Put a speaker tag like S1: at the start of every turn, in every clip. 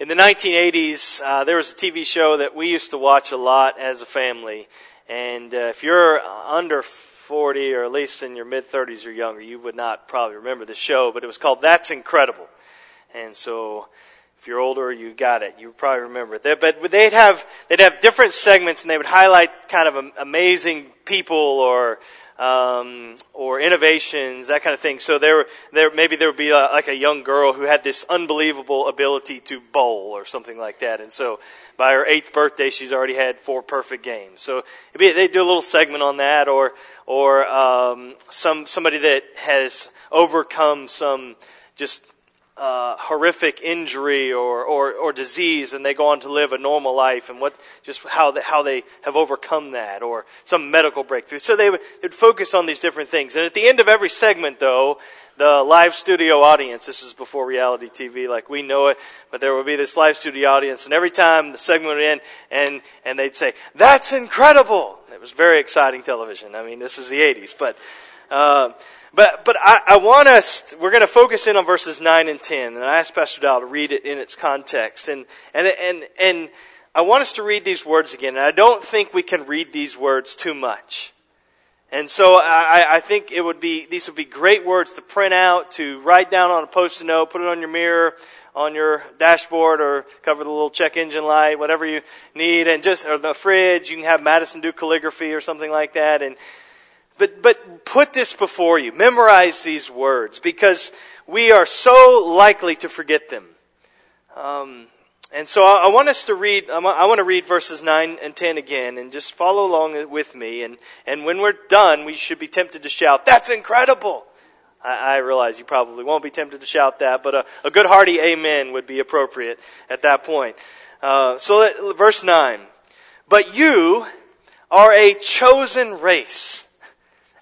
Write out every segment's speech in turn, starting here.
S1: In the 1980s, uh, there was a TV show that we used to watch a lot as a family. And uh, if you're under 40 or at least in your mid 30s or younger, you would not probably remember the show, but it was called That's Incredible. And so if you're older, you got it. You probably remember it. But they'd have, they'd have different segments and they would highlight kind of amazing people or um, or innovations, that kind of thing. So there, there maybe there would be a, like a young girl who had this unbelievable ability to bowl or something like that, and so by her eighth birthday, she's already had four perfect games. So be, they do a little segment on that, or or um, some somebody that has overcome some just uh, horrific injury or, or, or disease and they go on to live a normal life and what, just how how they have overcome that or some medical breakthrough. So they would, they'd focus on these different things. And at the end of every segment though, the live studio audience, this is before reality TV like we know it, but there would be this live studio audience and every time the segment would end and, and they'd say, that's incredible! It was very exciting television. I mean, this is the 80s, but, uh, but, but I, I want us, we're going to focus in on verses 9 and 10. And I asked Pastor Dow to read it in its context. And, and, and, and I want us to read these words again. And I don't think we can read these words too much. And so I, I think it would be, these would be great words to print out, to write down on a post-it note, put it on your mirror, on your dashboard, or cover the little check engine light, whatever you need, and just, or the fridge. You can have Madison do calligraphy or something like that. And, but, but put this before you. Memorize these words because we are so likely to forget them. Um, and so I, I, want us to read, I want to read verses 9 and 10 again and just follow along with me. And, and when we're done, we should be tempted to shout, that's incredible! I, I realize you probably won't be tempted to shout that, but a, a good hearty amen would be appropriate at that point. Uh, so let, verse 9. But you are a chosen race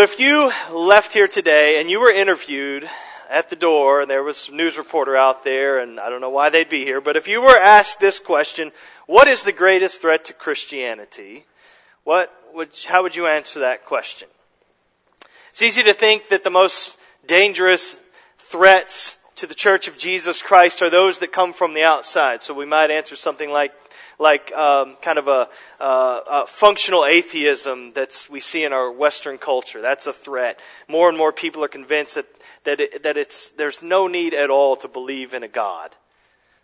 S1: Well, if you left here today and you were interviewed at the door, and there was a news reporter out there, and I don't know why they'd be here, but if you were asked this question, what is the greatest threat to Christianity? What would, how would you answer that question? It's easy to think that the most dangerous threats to the church of Jesus Christ are those that come from the outside. So we might answer something like like um, kind of a, uh, a, functional atheism that we see in our Western culture. That's a threat. More and more people are convinced that that, it, that it's there's no need at all to believe in a God.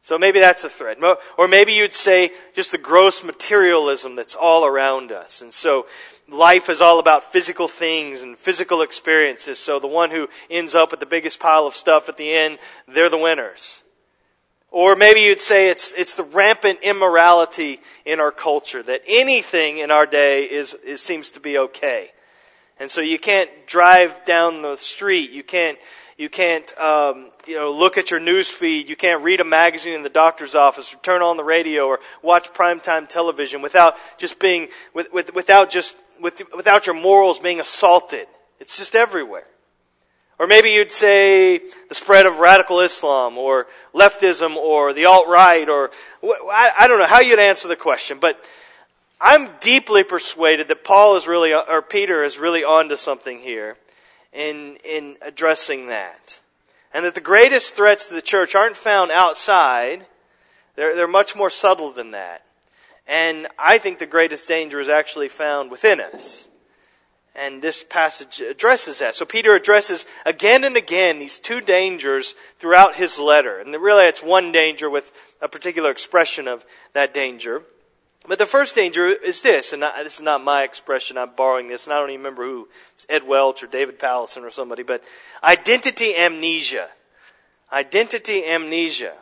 S1: So maybe that's a threat. Or maybe you'd say just the gross materialism that's all around us. And so life is all about physical things and physical experiences. So the one who ends up with the biggest pile of stuff at the end, they're the winners. Or maybe you'd say it's, it's the rampant immorality in our culture, that anything in our day is, is, seems to be okay. And so you can't drive down the street, you can't, you can't, um, you know, look at your news feed, you can't read a magazine in the doctor's office, or turn on the radio, or watch primetime television without just being, with, with, without just, with, without your morals being assaulted. It's just everywhere. Or maybe you'd say the spread of radical Islam or leftism or the alt-right or I don't know how you'd answer the question, but I'm deeply persuaded that Paul is really, uh, or Peter is really onto something here in, in addressing that. And that the greatest threats to the church aren't found outside. They're, they're much more subtle than that. And I think the greatest danger is actually found within us. And this passage addresses that. So Peter addresses again and again these two dangers throughout his letter. And really it's one danger with a particular expression of that danger. But the first danger is this, and this is not my expression, I'm borrowing this, and I don't even remember who, Ed Welch or David Powlison or somebody, but identity amnesia. Identity amnesia.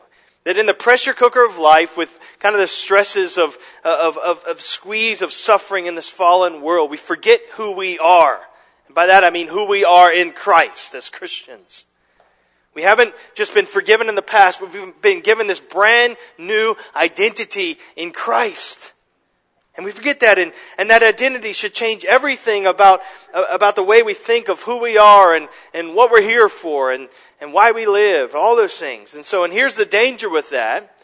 S1: That in the pressure cooker of life, with kind of the stresses of, of, of, of squeeze of suffering in this fallen world, we forget who we are. And by that I mean who we are in Christ as Christians. We haven't just been forgiven in the past, we've been given this brand new identity in Christ. And we forget that, and, and that identity should change everything about, uh, about the way we think of who we are and, and what we're here for and, and why we live, all those things. And so, and here's the danger with that.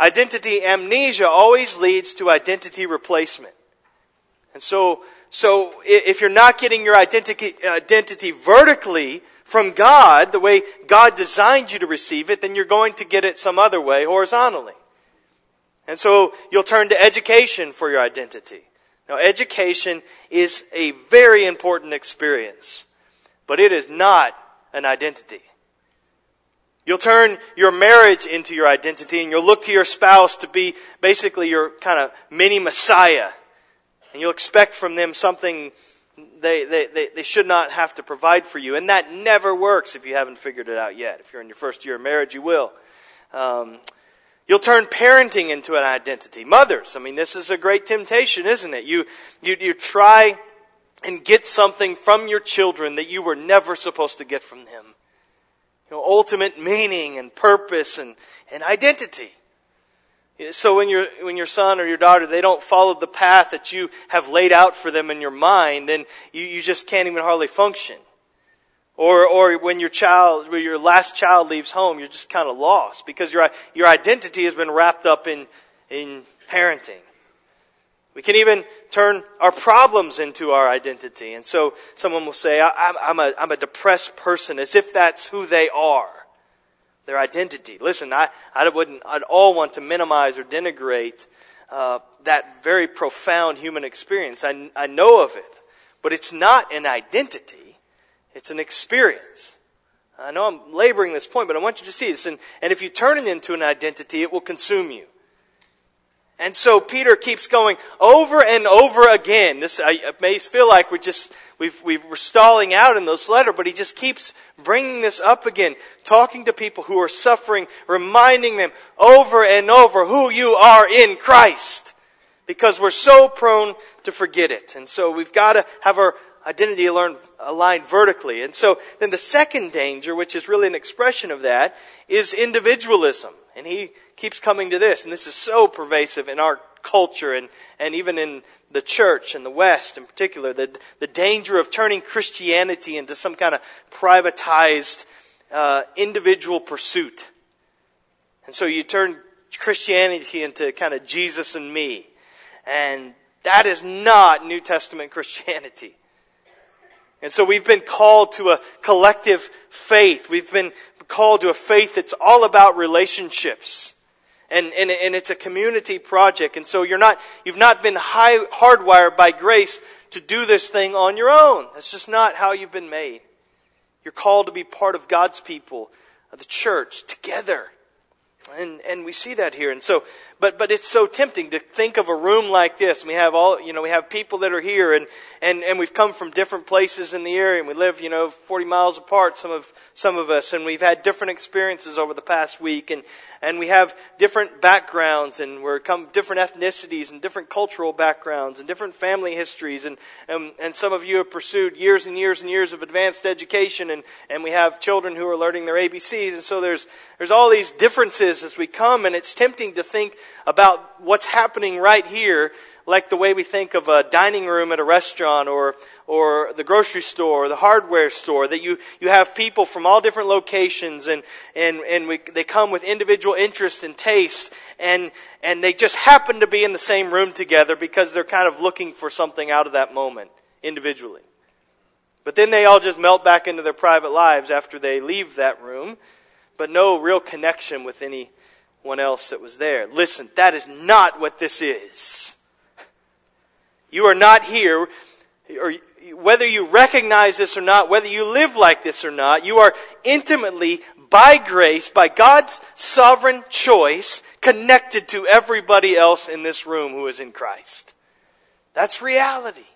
S1: Identity amnesia always leads to identity replacement. And so, so if you're not getting your identity, identity vertically from God, the way God designed you to receive it, then you're going to get it some other way, horizontally. And so you'll turn to education for your identity. Now, education is a very important experience, but it is not an identity. You'll turn your marriage into your identity and you'll look to your spouse to be basically your kind of mini messiah. And you'll expect from them something they, they, they, they, should not have to provide for you. And that never works if you haven't figured it out yet. If you're in your first year of marriage, you will. Um, You'll turn parenting into an identity. Mothers, I mean, this is a great temptation, isn't it? You, you, you try and get something from your children that you were never supposed to get from them. You know, ultimate meaning and purpose and, and identity. So when your, when your son or your daughter, they don't follow the path that you have laid out for them in your mind, then you, you just can't even hardly function. Or, or when your child, when your last child leaves home, you're just kind of lost because your, your identity has been wrapped up in, in parenting. We can even turn our problems into our identity. And so someone will say, I'm a, I'm a depressed person, as if that's who they are. Their identity. Listen, I, I wouldn't at all want to minimize or denigrate uh, that very profound human experience. I, I know of it. But it's not an identity. It's an experience. I know I'm laboring this point, but I want you to see this. And, and if you turn it into an identity, it will consume you. And so Peter keeps going over and over again. This I, may feel like we're just we've, we are stalling out in this letter, but he just keeps bringing this up again, talking to people who are suffering, reminding them over and over who you are in Christ, because we're so prone to forget it. And so we've got to have our identity aligned vertically. And so then the second danger, which is really an expression of that, is individualism. And he keeps coming to this, and this is so pervasive in our culture and, and even in the church and the West in particular, the, the danger of turning Christianity into some kind of privatized uh, individual pursuit. And so you turn Christianity into kind of Jesus and me. And that is not New Testament Christianity. And so we've been called to a collective faith. We've been called to a faith that's all about relationships. And, and, and it's a community project. And so you're not, you've not been high, hardwired by grace to do this thing on your own. That's just not how you've been made. You're called to be part of God's people, of the church, together. And, and we see that here. And so, but, but it's so tempting to think of a room like this. We have all, you know, we have people that are here and, and, and we've come from different places in the area and we live, you know, 40 miles apart, some of, some of us, and we've had different experiences over the past week and, and we have different backgrounds and we're come different ethnicities and different cultural backgrounds and different family histories. And, and, and some of you have pursued years and years and years of advanced education and, and we have children who are learning their ABCs and so there's, there's all these differences as we come and it's tempting to think about what's happening right here like the way we think of a dining room at a restaurant or, or the grocery store or the hardware store, that you, you have people from all different locations and, and, and we, they come with individual interest and taste and, and they just happen to be in the same room together because they're kind of looking for something out of that moment individually. But then they all just melt back into their private lives after they leave that room, but no real connection with anyone else that was there. Listen, that is not what this is. You are not here, or whether you recognize this or not, whether you live like this or not, you are intimately, by grace, by God's sovereign choice, connected to everybody else in this room who is in Christ. That's reality.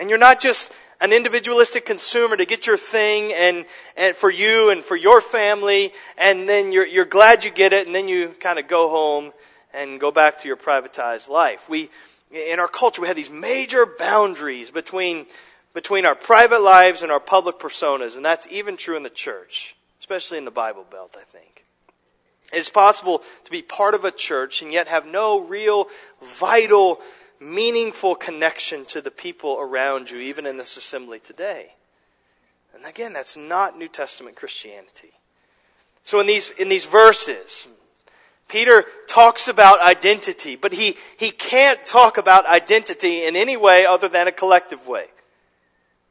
S1: And you're not just an individualistic consumer to get your thing and, and for you and for your family, and then you're, you're glad you get it, and then you kind of go home and go back to your privatized life. We, in our culture, we have these major boundaries between, between our private lives and our public personas, and that's even true in the church. especially in the Bible Belt, I think. It's possible to be part of a church and yet have no real, vital, meaningful connection to the people around you, even in this assembly today. And again, that's not New Testament Christianity. So in these, in these verses, Peter talks about identity, but he, he can't talk about identity in any way other than a collective way.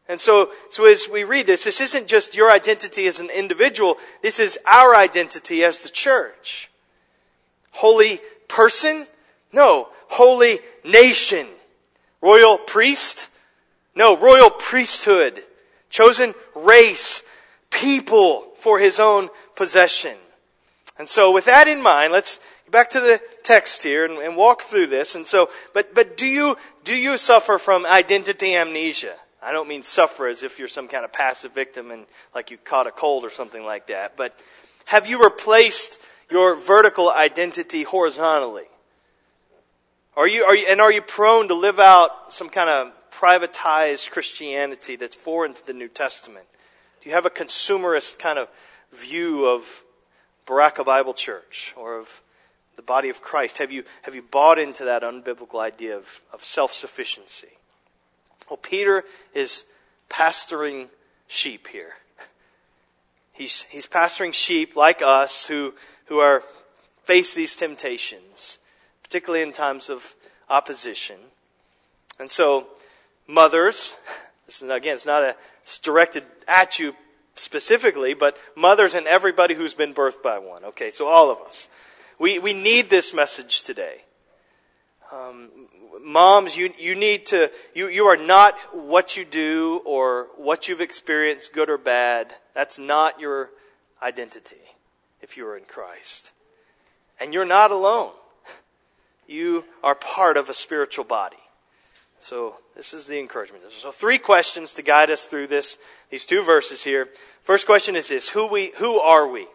S1: And so, so as we read this, this isn't just your identity as an individual, this is our identity as the church. Holy person? No. Holy nation. Royal priest? No. Royal priesthood. Chosen race. People for his own possession. And so with that in mind, let's get back to the text here and, and walk through this. And so, but, but do you, do you suffer from identity amnesia? I don't mean suffer as if you're some kind of passive victim and like you caught a cold or something like that, but have you replaced your vertical identity horizontally? Are you, are you, and are you prone to live out some kind of privatized Christianity that's foreign to the New Testament? Do you have a consumerist kind of view of Baraka Bible Church or of the body of Christ? Have you, have you bought into that unbiblical idea of, of self sufficiency? Well, Peter is pastoring sheep here. He's, he's pastoring sheep like us who, who are face these temptations, particularly in times of opposition. And so, mothers, this is, again, it's not a, it's directed at you specifically, but mothers and everybody who's been birthed by one. Okay, so all of us. We, we need this message today. Um, moms, you, you need to, you, you are not what you do or what you've experienced, good or bad. That's not your identity if you are in Christ. And you're not alone. You are part of a spiritual body. So this is the encouragement. So three questions to guide us through this, these two verses here. First question is this, who we, who are we?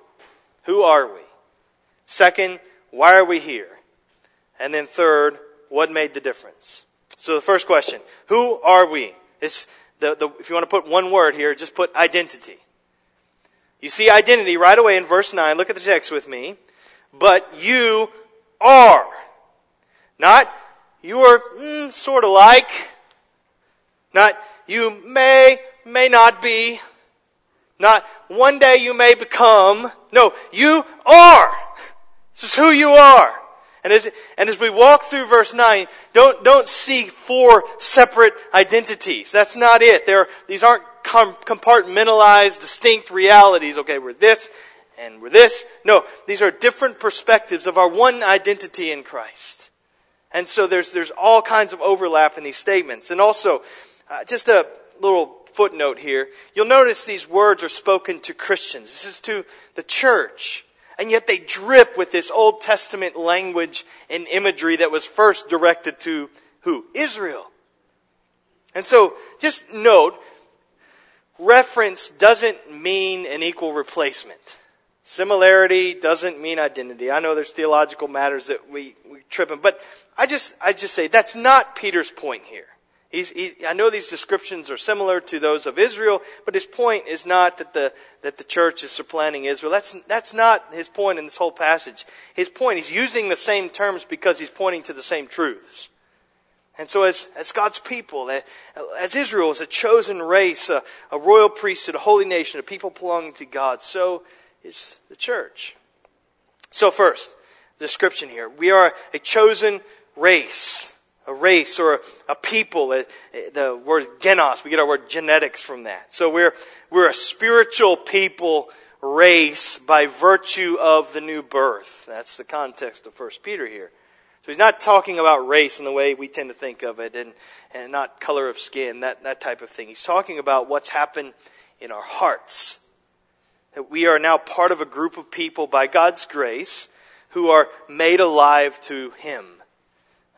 S1: Who are we? Second, why are we here? And then third, what made the difference? So the first question, who are we? Is the, the, if you want to put one word here, just put identity. You see identity right away in verse 9. Look at the text with me. But you are. Not you are mm, sort of like. Not you may, may not be. Not one day you may become. No, you are. This is who you are. And as, and as we walk through verse 9, don't, don't see four separate identities. That's not it. There, these aren't com- compartmentalized, distinct realities. Okay, we're this and we're this. No, these are different perspectives of our one identity in Christ. And so there's, there's all kinds of overlap in these statements. And also, uh, just a little footnote here. You'll notice these words are spoken to Christians. This is to the church and yet they drip with this Old Testament language and imagery that was first directed to who? Israel. And so, just note, reference doesn't mean an equal replacement. Similarity doesn't mean identity. I know there's theological matters that we, we trip in, but I just, I just say that's not Peter's point here. He's, he's, I know these descriptions are similar to those of Israel, but his point is not that the, that the church is supplanting Israel. That's, that's not his point in this whole passage. His point, he's using the same terms because he's pointing to the same truths. And so as, as God's people, as Israel is a chosen race, a, a royal priesthood, a holy nation, a people belonging to God, so is the church. So first, description here. We are a chosen race a race or a, people. A, the word genos, we get our word genetics from that. So we're, we're a spiritual people race by virtue of the new birth. That's the context of 1 Peter here. So he's not talking about race in the way we tend to think of it and, and not color of skin, that, that type of thing. He's talking about what's happened in our hearts. That we are now part of a group of people by God's grace who are made alive to Him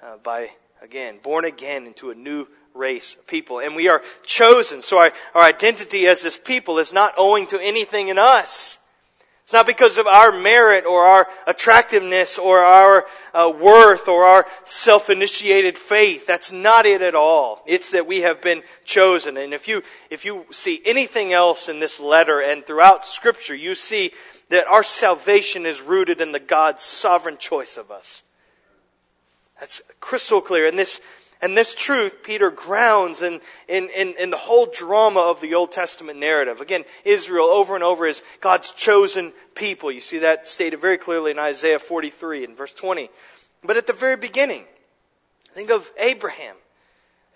S1: uh, by again, born again into a new race of people. And we are chosen. So our, our identity as this people is not owing to anything in us. It's not because of our merit or our attractiveness or our uh, worth or our self-initiated faith. That's not it at all. It's that we have been chosen. And if you, if you see anything else in this letter and throughout scripture, you see that our salvation is rooted in the God's sovereign choice of us. That's crystal clear. And this, and this truth, Peter grounds in, in, in, in, the whole drama of the Old Testament narrative. Again, Israel over and over is God's chosen people. You see that stated very clearly in Isaiah 43 and verse 20. But at the very beginning, think of Abraham.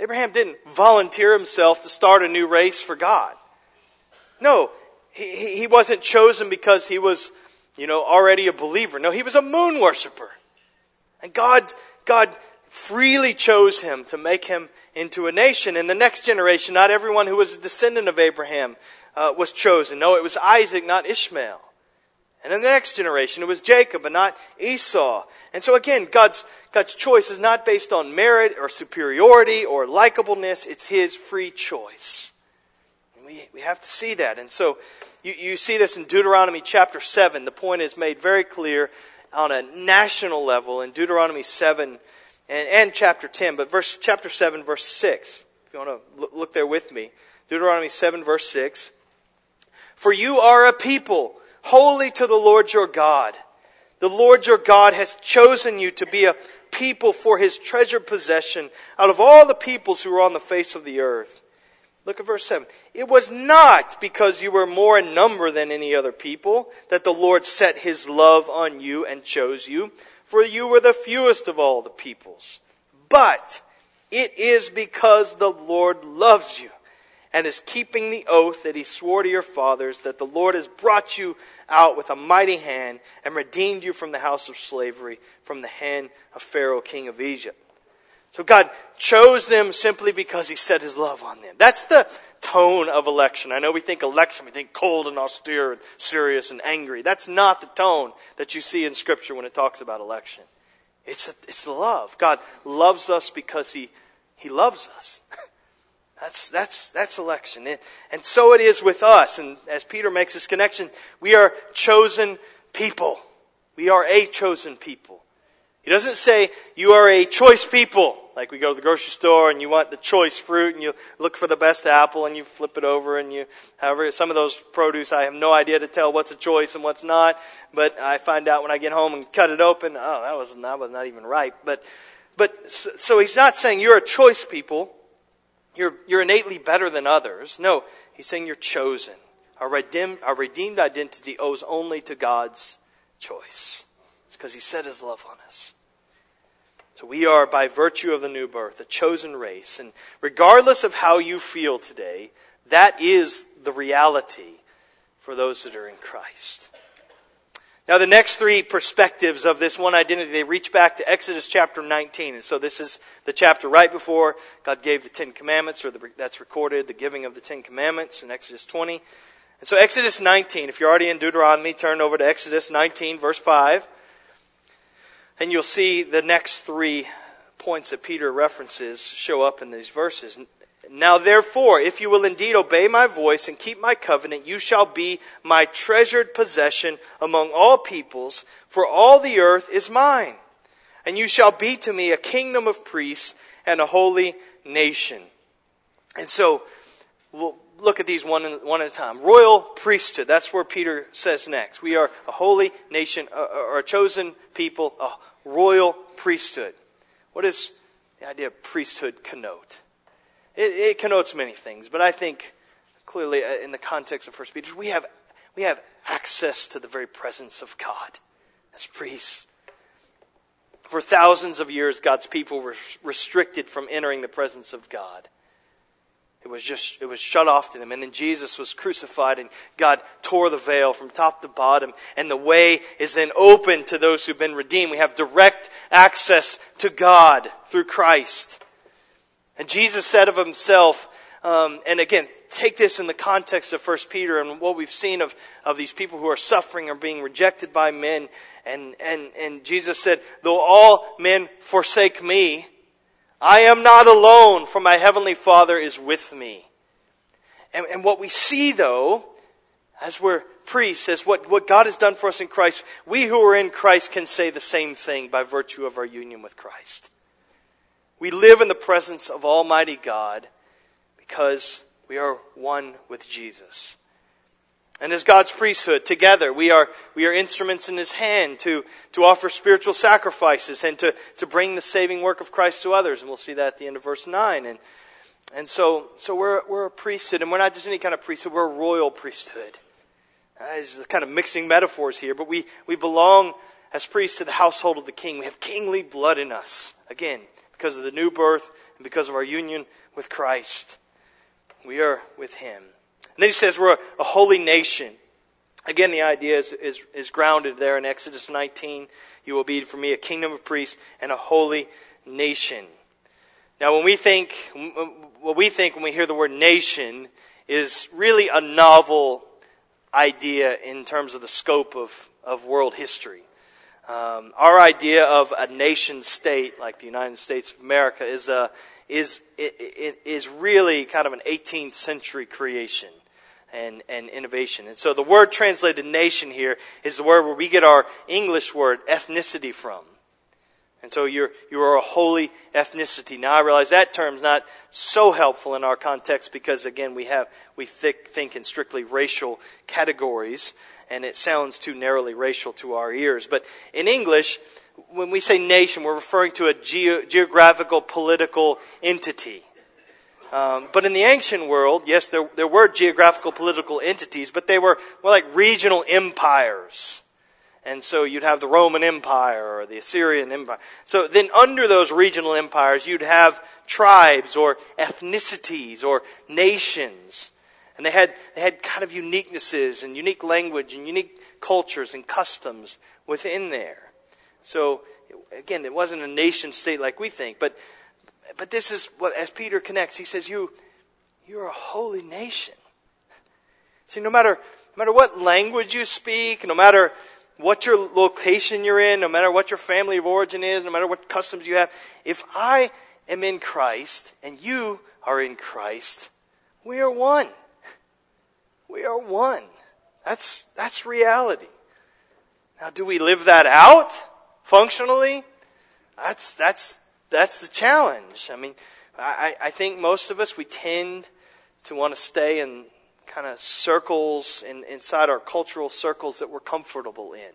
S1: Abraham didn't volunteer himself to start a new race for God. No, he, he wasn't chosen because he was, you know, already a believer. No, he was a moon worshiper. And God, God freely chose him to make him into a nation. In the next generation, not everyone who was a descendant of Abraham uh, was chosen. No, it was Isaac, not Ishmael. And in the next generation, it was Jacob and not Esau. And so again, God's, God's choice is not based on merit or superiority or likableness. It's His free choice. We, we have to see that. And so you, you see this in Deuteronomy chapter 7. The point is made very clear on a national level in Deuteronomy 7 and, and chapter 10, but verse, chapter 7, verse 6. If you want to look there with me. Deuteronomy 7, verse 6. For you are a people holy to the Lord your God. The Lord your God has chosen you to be a people for his treasured possession out of all the peoples who are on the face of the earth. Look at verse 7. It was not because you were more in number than any other people that the Lord set his love on you and chose you, for you were the fewest of all the peoples. But it is because the Lord loves you and is keeping the oath that he swore to your fathers that the Lord has brought you out with a mighty hand and redeemed you from the house of slavery, from the hand of Pharaoh, king of Egypt. So God chose them simply because he set his love on them. That's the tone of election. I know we think election, we think cold and austere and serious and angry. That's not the tone that you see in Scripture when it talks about election. It's, a, it's love. God loves us because He, he loves us. That's, that's, that's election. And so it is with us. And as Peter makes this connection, we are chosen people. We are a chosen people. He doesn't say you are a choice people. Like we go to the grocery store and you want the choice fruit and you look for the best apple and you flip it over and you, however, some of those produce I have no idea to tell what's a choice and what's not. But I find out when I get home and cut it open, oh, that was, that was not even ripe. But, but, so he's not saying you're a choice people. You're, you're innately better than others. No, he's saying you're chosen. Our redeemed, our redeemed identity owes only to God's choice. It's because he set his love on us. So we are, by virtue of the new birth, a chosen race. And regardless of how you feel today, that is the reality for those that are in Christ. Now, the next three perspectives of this one identity, they reach back to Exodus chapter 19. And so this is the chapter right before God gave the Ten Commandments, or the, that's recorded, the giving of the Ten Commandments in Exodus 20. And so Exodus 19, if you're already in Deuteronomy, turn over to Exodus 19, verse 5. And you'll see the next three points that Peter references show up in these verses. Now therefore, if you will indeed obey my voice and keep my covenant, you shall be my treasured possession among all peoples, for all the earth is mine. And you shall be to me a kingdom of priests and a holy nation. And so, we'll look at these one, one at a time. Royal priesthood, that's where Peter says next. We are a holy nation, or a chosen people, a royal priesthood. What does the idea of priesthood connote? It, it connotes many things, but I think clearly uh, in the context of First Peter, we have, we have access to the very presence of God as priests. For thousands of years, God's people were restricted from entering the presence of God. It was just, it was shut off to them. And then Jesus was crucified and God tore the veil from top to bottom. And the way is then open to those who've been redeemed. We have direct access to God through Christ. And Jesus said of himself, um, and again, take this in the context of 1 Peter and what we've seen of, of these people who are suffering or being rejected by men. And, and, and Jesus said, though all men forsake me, I am not alone, for my heavenly Father is with me. And, and what we see, though, as we're priests, as what, what God has done for us in Christ, we who are in Christ can say the same thing by virtue of our union with Christ. We live in the presence of Almighty God because we are one with Jesus. And as God's priesthood, together, we are, we are instruments in His hand to, to offer spiritual sacrifices and to, to bring the saving work of Christ to others. And we'll see that at the end of verse 9. And, and so, so we're, we're a priesthood, and we're not just any kind of priesthood, we're a royal priesthood. Uh, it's kind of mixing metaphors here, but we, we belong as priests to the household of the king. We have kingly blood in us, again, because of the new birth and because of our union with Christ. We are with him. And then he says we're a holy nation. Again, the idea is, is, is grounded there in Exodus 19. You will be for me a kingdom of priests and a holy nation. Now, when we think, what we think when we hear the word nation is really a novel idea in terms of the scope of, of world history. Um, our idea of a nation state like the United States of America is, a, is, is really kind of an 18th century creation and, and innovation. And so the word translated nation here is the word where we get our English word ethnicity from. And so you're, you are a holy ethnicity. Now I realize that term's not so helpful in our context because again we have, we think, think in strictly racial categories and it sounds too narrowly racial to our ears. But in English, when we say nation, we're referring to a ge- geographical political entity. Um, but in the ancient world, yes, there, there were geographical political entities, but they were more like regional empires. And so you'd have the Roman Empire or the Assyrian Empire. So then under those regional empires, you'd have tribes or ethnicities or nations. And they had, they had kind of uniquenesses and unique language and unique cultures and customs within there. So again, it wasn't a nation state like we think, but but this is what, as Peter connects, he says, you, you're a holy nation. See, no matter, no matter what language you speak, no matter what your location you're in, no matter what your family of origin is, no matter what customs you have, if I am in Christ and you are in Christ, we are one. We are one. That's, that's reality. Now, do we live that out functionally? That's, that's, that's the challenge. I mean, I, I think most of us, we tend to want to stay in kind of circles in, inside our cultural circles that we're comfortable in.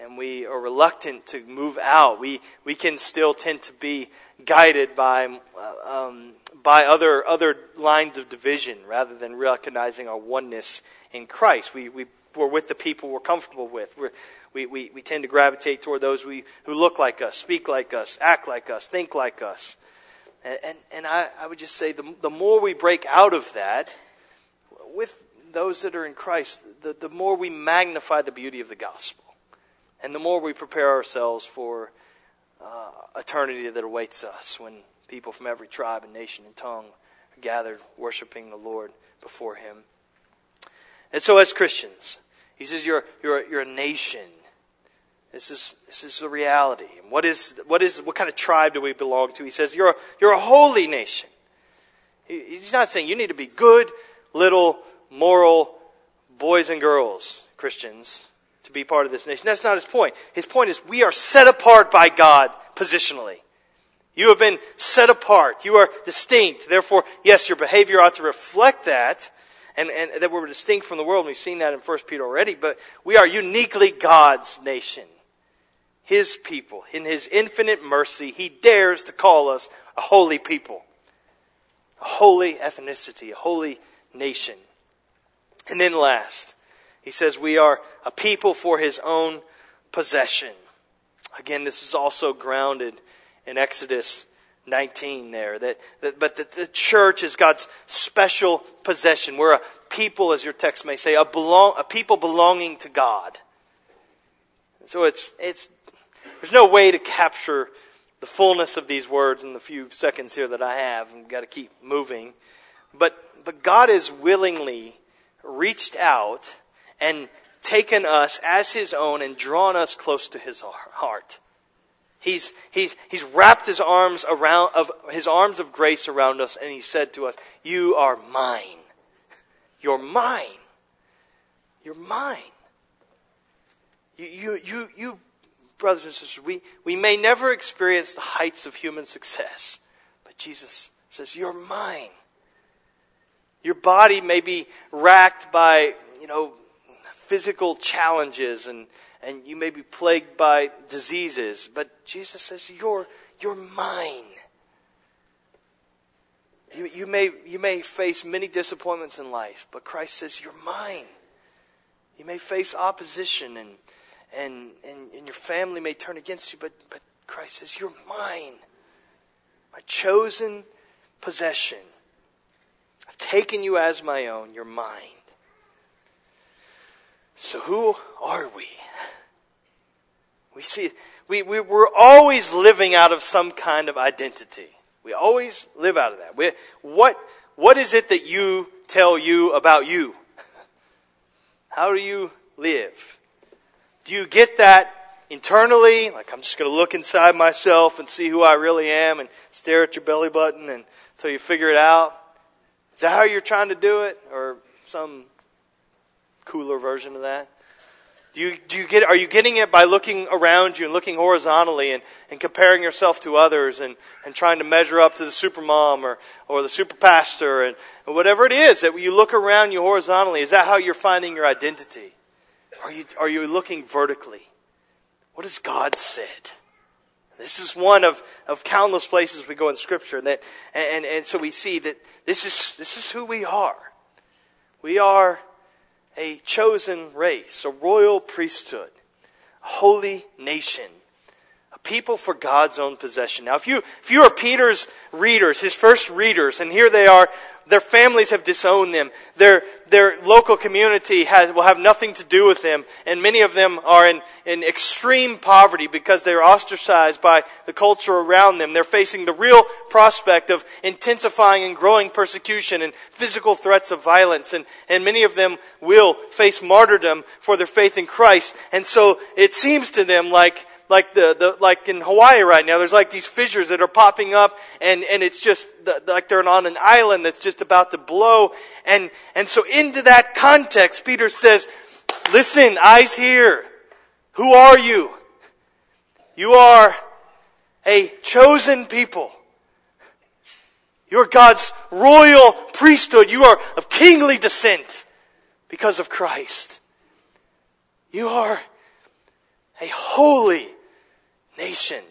S1: And we are reluctant to move out. We, we can still tend to be guided by, um, by other, other lines of division rather than recognizing our oneness in Christ. We, we, we're with the people we're comfortable with. We're, we, we, we tend to gravitate toward those we, who look like us, speak like us, act like us, think like us. And, and, and I, I would just say the, the more we break out of that with those that are in Christ, the, the more we magnify the beauty of the gospel. And the more we prepare ourselves for uh, eternity that awaits us when people from every tribe and nation and tongue are gathered worshiping the Lord before Him. And so, as Christians, He says, You're, you're, you're a nation. This is, this is the reality. And what is, what is, what kind of tribe do we belong to? He says, you're a, you're a holy nation. He, he's not saying you need to be good, little, moral boys and girls, Christians, to be part of this nation. That's not his point. His point is we are set apart by God positionally. You have been set apart. You are distinct. Therefore, yes, your behavior ought to reflect that and, and that we're distinct from the world. We've seen that in 1 Peter already, but we are uniquely God's nation his people. In his infinite mercy, he dares to call us a holy people, a holy ethnicity, a holy nation. And then last, he says we are a people for his own possession. Again, this is also grounded in Exodus 19 there. That, that but the, the, church is God's special possession. We're a people, as your text may say, a, belong, a people belonging to God. So it's, it's there's no way to capture the fullness of these words in the few seconds here that I have. We've got to keep moving. But, but God has willingly reached out and taken us as His own and drawn us close to His heart. He's, he's, he's wrapped his arms around, of, his arms of grace around us and he said to us, you are mine. You're mine. you're mine. You, you, you, you brothers and sisters, we, we may never experience the heights of human success, but Jesus says, You're mine. Your body may be racked by, you know, physical challenges and, and you may be plagued by diseases, but Jesus says, You're, you're mine. You, you, may, you may face many disappointments in life, but Christ says, You're mine. You may face opposition and, and, and, and your family may turn against you, but, but Christ says, You're mine. My chosen possession. I've taken you as my own. You're mine. So who are we? We see, we, we, we're always living out of some kind of identity. We always live out of that. We, what, what is it that you tell you about you? How do you live? Do you get that internally? Like, I'm just going to look inside myself and see who I really am and stare at your belly button and, until you figure it out? Is that how you're trying to do it? Or some cooler version of that? Do you, do you get, are you getting it by looking around you and looking horizontally and, and comparing yourself to others and, and trying to measure up to the super mom or, or the super pastor and, and whatever it is that you look around you horizontally? Is that how you're finding your identity? Are you, are you looking vertically? What has God said? This is one of, of countless places we go in Scripture. And, that, and, and so we see that this is, this is who we are. We are a chosen race, a royal priesthood, a holy nation, people for God's own possession. Now, if you, if you are Peter's readers, his first readers, and here they are their families have disowned them. Their, their local community has, will have nothing to do with them. And many of them are in, in extreme poverty because they're ostracized by the culture around them. They're facing the real prospect of intensifying and growing persecution and physical threats of violence. And, and many of them will face martyrdom for their faith in Christ. And so it seems to them like like the, the like in Hawaii right now, there's like these fissures that are popping up, and and it's just the, like they're on an island that's just about to blow, and and so into that context, Peter says, "Listen, eyes here. Who are you? You are a chosen people." You're God's royal priesthood. You are of kingly descent because of Christ. You are a holy nation.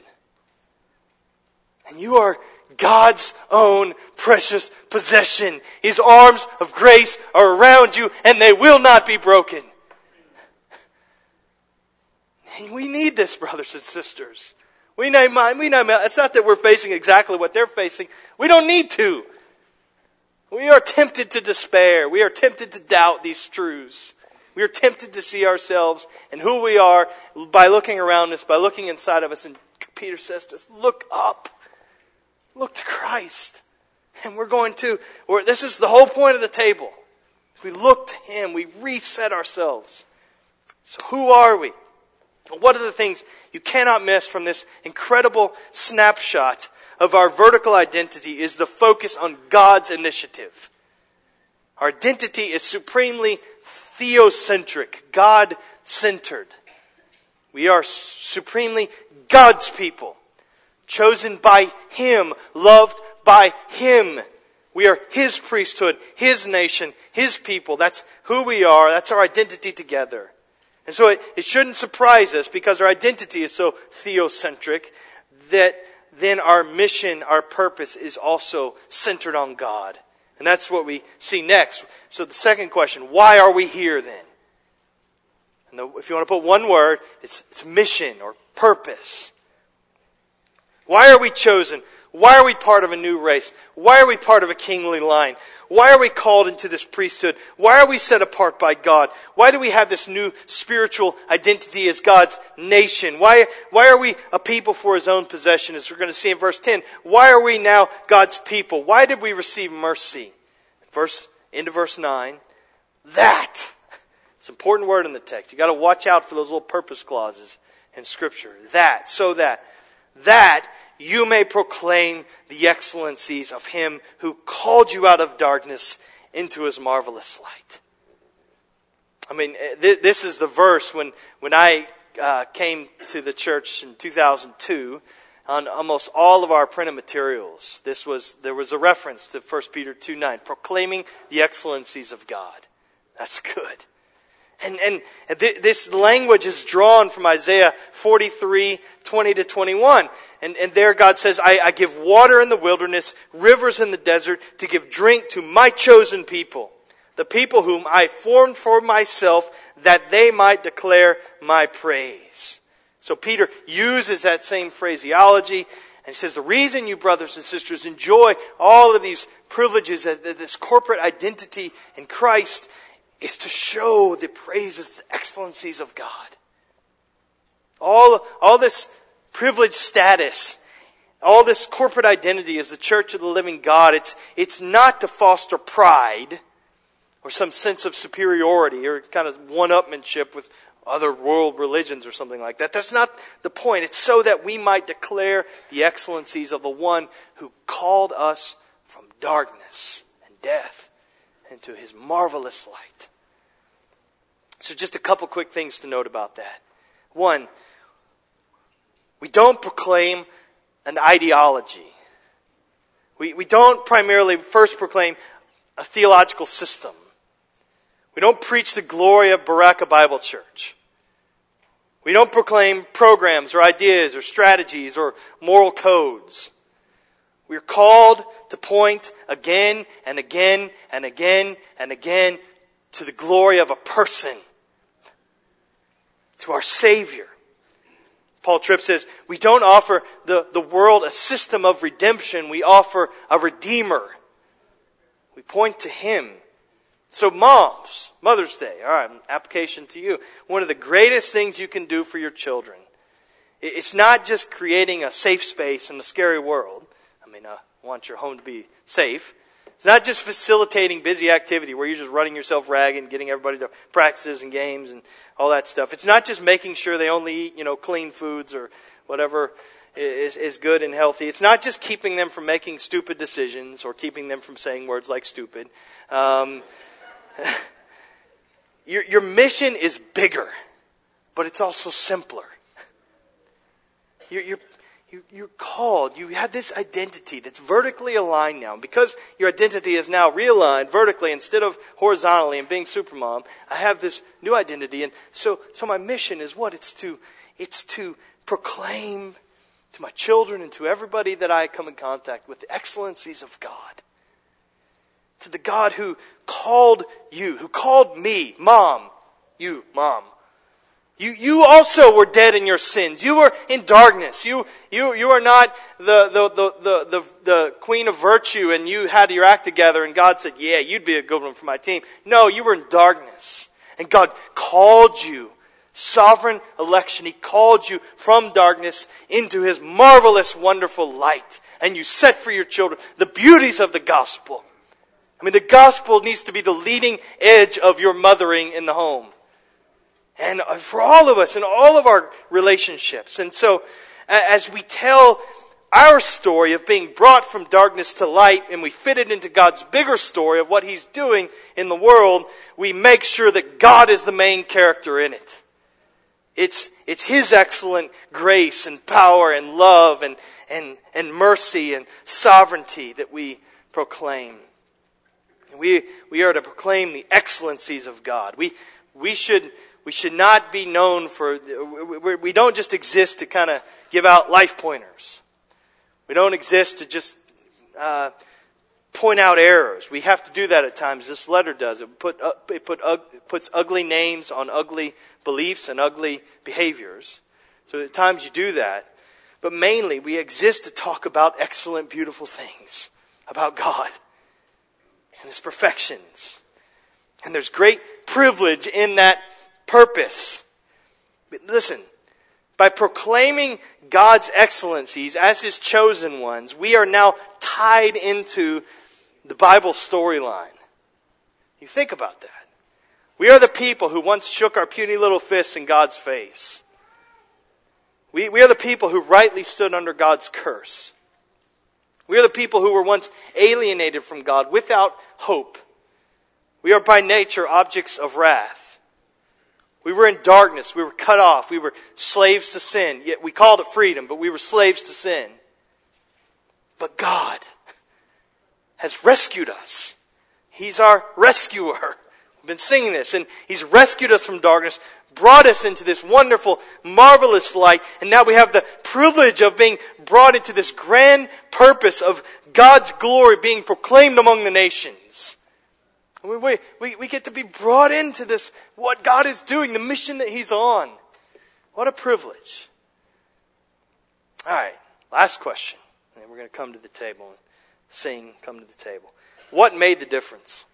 S1: And you are God's own precious possession. His arms of grace are around you and they will not be broken. we need this, brothers and sisters. We know, we know, it's not that we're facing exactly what they're facing. We don't need to. We are tempted to despair. We are tempted to doubt these truths. We are tempted to see ourselves and who we are by looking around us, by looking inside of us. And Peter says to us, look up. Look to Christ. And we're going to, this is the whole point of the table. We look to Him. We reset ourselves. So who are we? What are the things you cannot miss from this incredible snapshot of our vertical identity is the focus on God's initiative. Our identity is supremely theocentric, God centered. We are supremely God's people, chosen by Him, loved by Him. We are His priesthood, His nation, His people. That's who we are. That's our identity together. And so it, it shouldn't surprise us because our identity is so theocentric that then our mission, our purpose is also centered on God. And that's what we see next. So the second question, why are we here then? And the, if you want to put one word, it's, it's mission or purpose. Why are we chosen? Why are we part of a new race? Why are we part of a kingly line? Why are we called into this priesthood? Why are we set apart by God? Why do we have this new spiritual identity as God's nation? Why, why are we a people for his own possession? As we're going to see in verse 10, why are we now God's people? Why did we receive mercy? Verse, into verse 9, that. It's an important word in the text. You've got to watch out for those little purpose clauses in Scripture. That, so that. That you may proclaim the excellencies of him who called you out of darkness into his marvelous light. I mean, th- this is the verse when, when I uh, came to the church in 2002 on almost all of our printed materials. This was, there was a reference to 1 Peter 2 9, proclaiming the excellencies of God. That's good. And, and th- this language is drawn from Isaiah 43, 20 to 21. And, and there God says, I, I give water in the wilderness, rivers in the desert, to give drink to my chosen people, the people whom I formed for myself, that they might declare my praise. So Peter uses that same phraseology, and he says, the reason you brothers and sisters enjoy all of these privileges, uh, this corporate identity in Christ, is to show the praises, the excellencies of God. All, all this privileged status, all this corporate identity as the church of the living God, it's, it's not to foster pride or some sense of superiority or kind of one upmanship with other world religions or something like that. That's not the point. It's so that we might declare the excellencies of the one who called us from darkness and death into his marvelous light. So, just a couple quick things to note about that. One, we don't proclaim an ideology. We, we don't primarily first proclaim a theological system. We don't preach the glory of Baraka Bible Church. We don't proclaim programs or ideas or strategies or moral codes. We're called to point again and again and again and again to the glory of a person to our Savior. Paul Tripp says, we don't offer the, the world a system of redemption, we offer a Redeemer. We point to Him. So, moms, Mother's Day, all right, application to you. One of the greatest things you can do for your children. It's not just creating a safe space in a scary world. Mean, I want your home to be safe. It's not just facilitating busy activity where you're just running yourself ragged and getting everybody to practices and games and all that stuff. It's not just making sure they only eat, you know, clean foods or whatever is, is good and healthy. It's not just keeping them from making stupid decisions or keeping them from saying words like stupid. Um, your, your mission is bigger, but it's also simpler. You're, you're, you, you're called, you have this identity that's vertically aligned now. Because your identity is now realigned vertically instead of horizontally and being supermom, I have this new identity. And so, so my mission is what? It's to, it's to proclaim to my children and to everybody that I come in contact with the excellencies of God. To the God who called you, who called me, mom, you, mom, you, you also were dead in your sins. You were in darkness. You, you, you are not the, the, the, the, the, the queen of virtue and you had your act together and God said, yeah, you'd be a good one for my team. No, you were in darkness. And God called you. Sovereign election. He called you from darkness into His marvelous, wonderful light. And you set for your children the beauties of the gospel. I mean, the gospel needs to be the leading edge of your mothering in the home and uh, for all of us in all of our relationships. And so, as we tell our story of being brought from darkness to light and we fit it into God's bigger story of what He's doing in the world, we make sure that God is the main character in it. It's, it's His excellent grace and power and love and, and, and mercy and sovereignty that we proclaim. We, we are to proclaim the excellencies of God. We, we should we should not be known for, we don't just exist to kind of give out life pointers. We don't exist to just uh, point out errors. We have to do that at times. This letter does. It, put, it put, uh, puts ugly names on ugly beliefs and ugly behaviors. So at times you do that. But mainly, we exist to talk about excellent, beautiful things about God and His perfections. And there's great privilege in that purpose. But Listen, by proclaiming God's excellencies as His chosen ones, we are now tied into the Bible storyline. You think about that. We are the people who once shook our puny little fists in God's face. We, we are the people who rightly stood under God's curse. We are the people who were once alienated from God without hope. We are by nature objects of wrath. We were in darkness. We were cut off. We were slaves to sin. Yet we called it freedom, but we were slaves to sin. But God has rescued us. He's our rescuer. We've been singing this, and He's rescued us from darkness, brought us into this wonderful, marvelous light, and now we have the privilege of being brought into this grand purpose of God's glory being proclaimed among the nations. We, we, we get to be brought into this, what God is doing, the mission that He's on. What a privilege. All right, last question. And we're going to come to the table and sing, come to the table. What made the difference?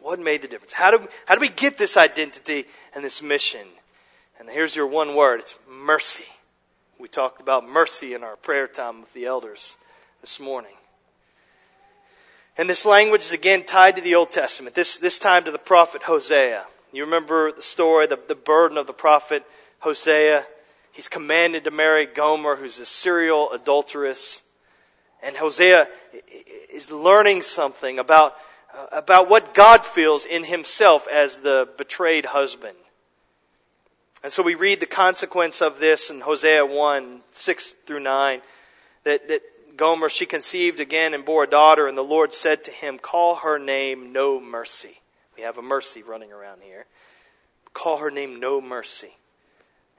S1: What made the difference? How do, how do we get this identity and this mission? And here's your one word it's mercy. We talked about mercy in our prayer time with the elders this morning. And this language is again tied to the Old Testament, this, this time to the prophet Hosea. You remember the story, the, the burden of the prophet Hosea. He's commanded to marry Gomer, who's a serial adulteress. And Hosea is learning something about, uh, about what God feels in himself as the betrayed husband. And so we read the consequence of this in Hosea 1, 6 through 9, that, that Gomer, she conceived again and bore a daughter, and the Lord said to him, Call her name No Mercy. We have a mercy running around here. Call her name No Mercy.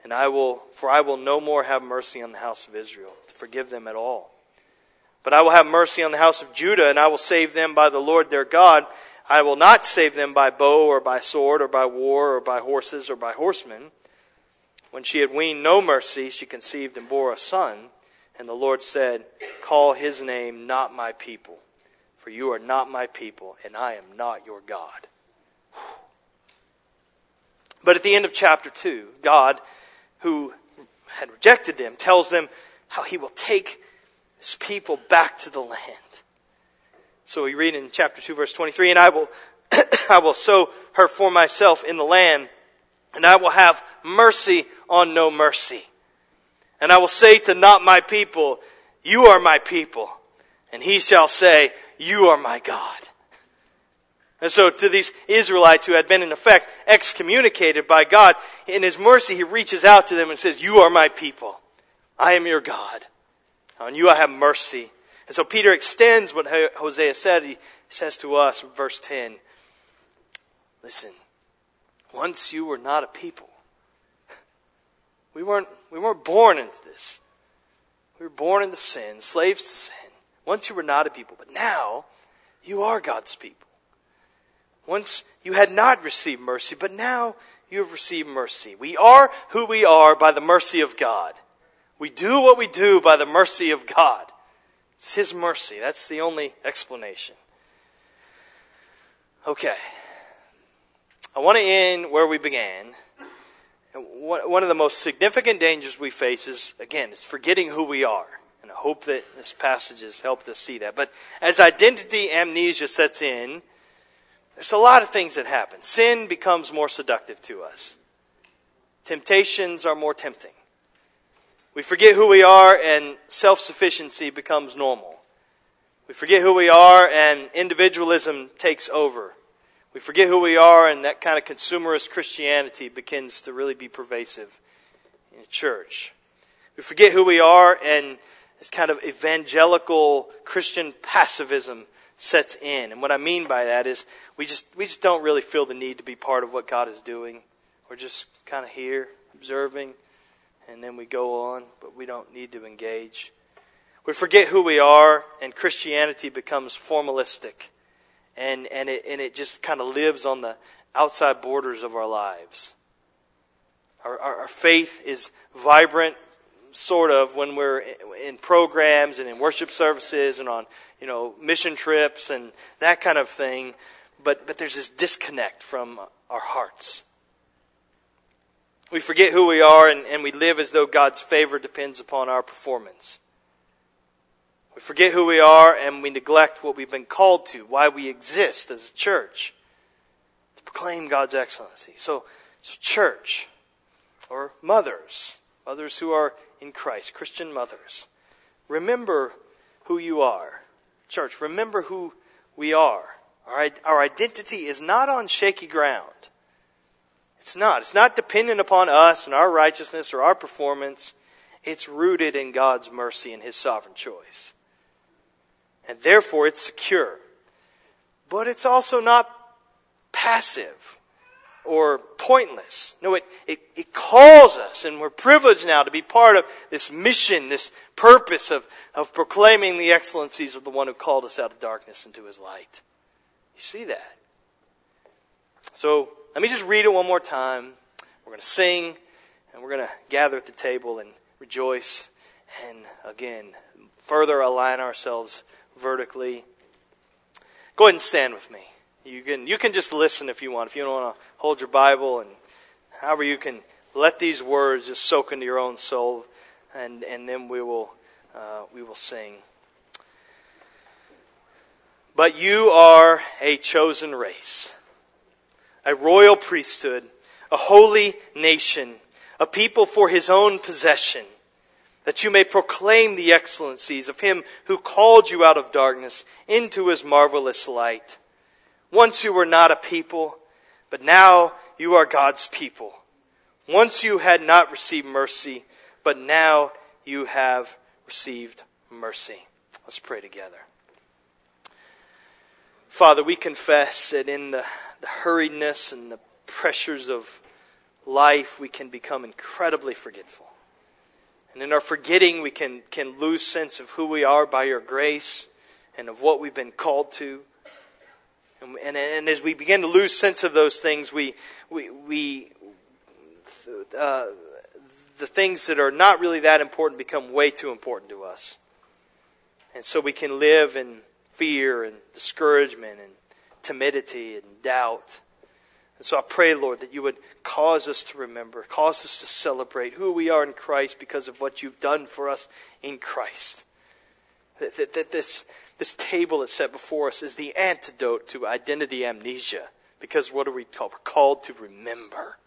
S1: And I will, for I will no more have mercy on the house of Israel, to forgive them at all. But I will have mercy on the house of Judah, and I will save them by the Lord their God. I will not save them by bow or by sword or by war or by horses or by horsemen. When she had weaned no mercy, she conceived and bore a son. And the Lord said, Call his name not my people, for you are not my people, and I am not your God. But at the end of chapter 2, God, who had rejected them, tells them how he will take his people back to the land. So we read in chapter 2, verse 23 And I will, I will sow her for myself in the land, and I will have mercy on no mercy and I will say to not my people, You are my people. And he shall say, You are my God. And so to these Israelites who had been in effect excommunicated by God, in his mercy he reaches out to them and says, You are my people. I am your God. On you I have mercy. And so Peter extends what Hosea said. He says to us verse 10, Listen, once you were not a people, we weren't, we weren't born into this. We were born into sin, slaves to sin. Once you were not a people, but now you are God's people. Once you had not received mercy, but now you have received mercy. We are who we are by the mercy of God. We do what we do by the mercy of God. It's His mercy. That's the only explanation. Okay. I want to end where we began one of the most significant dangers we face is, again, is forgetting who we are. And I hope that this passage has helped us see that. But as identity amnesia sets in, there's a lot of things that happen. Sin becomes more seductive to us. Temptations are more tempting. We forget who we are and self-sufficiency becomes normal. We forget who we are and individualism takes over. We forget who we are, and that kind of consumerist Christianity begins to really be pervasive in the church. We forget who we are, and this kind of evangelical Christian passivism sets in. And what I mean by that is we just, we just don't really feel the need to be part of what God is doing. We're just kind of here, observing, and then we go on, but we don't need to engage. We forget who we are, and Christianity becomes formalistic and, and, it, and it just kind of lives on the outside borders of our lives. Our, our, our faith is vibrant, sort of, when we're in programs and in worship services and on, you know, mission trips and that kind of thing. But, but there's this disconnect from our hearts. We forget who we are and, and we live as though God's favor depends upon our performance. We forget who we are and we neglect what we've been called to, why we exist as a church, to proclaim God's excellency. So, so church, or mothers, mothers who are in Christ, Christian mothers, remember who you are. Church, remember who we are. Our, our identity is not on shaky ground. It's not. It's not dependent upon us and our righteousness or our performance. It's rooted in God's mercy and His sovereign choice. And therefore, it's secure. But it's also not passive or pointless. No, it, it, it calls us, and we're privileged now to be part of this mission, this purpose of, of proclaiming the excellencies of the one who called us out of darkness into his light. You see that? So let me just read it one more time. We're going to sing, and we're going to gather at the table and rejoice, and again, further align ourselves vertically. Go ahead and stand with me. You can, you can just listen if you want. If you don't want to hold your Bible and however you can let these words just soak into your own soul, and, and then we will, uh, we will sing. But you are a chosen race, a royal priesthood, a holy nation, a people for his own possession, that you may proclaim the excellencies of him who called you out of darkness into his marvelous light. Once you were not a people, but now you are God's people. Once you had not received mercy, but now you have received mercy. Let's pray together. Father, we confess that in the, the hurriedness and the pressures of life, we can become incredibly forgetful. And in our forgetting, we can, can lose sense of who we are by your grace and of what we've been called to. And, and, and as we begin to lose sense of those things, we, we, we uh, the things that are not really that important become way too important to us. And so we can live in fear and discouragement and timidity and doubt. And so I pray, Lord, that you would cause us to remember, cause us to celebrate who we are in Christ because of what you've done for us in Christ. That, that, that this, this table that's set before us is the antidote to identity amnesia. Because what are we called? We're called to remember.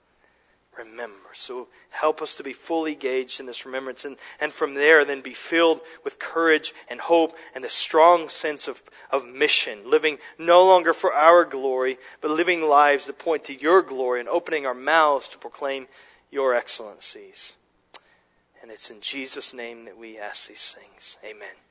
S1: Remember. So help us to be fully engaged in this remembrance and, and from there then be filled with courage and hope and a strong sense of, of mission, living no longer for our glory, but living lives that point to your glory and opening our mouths to proclaim your excellencies. And it's in Jesus' name that we ask these things. Amen.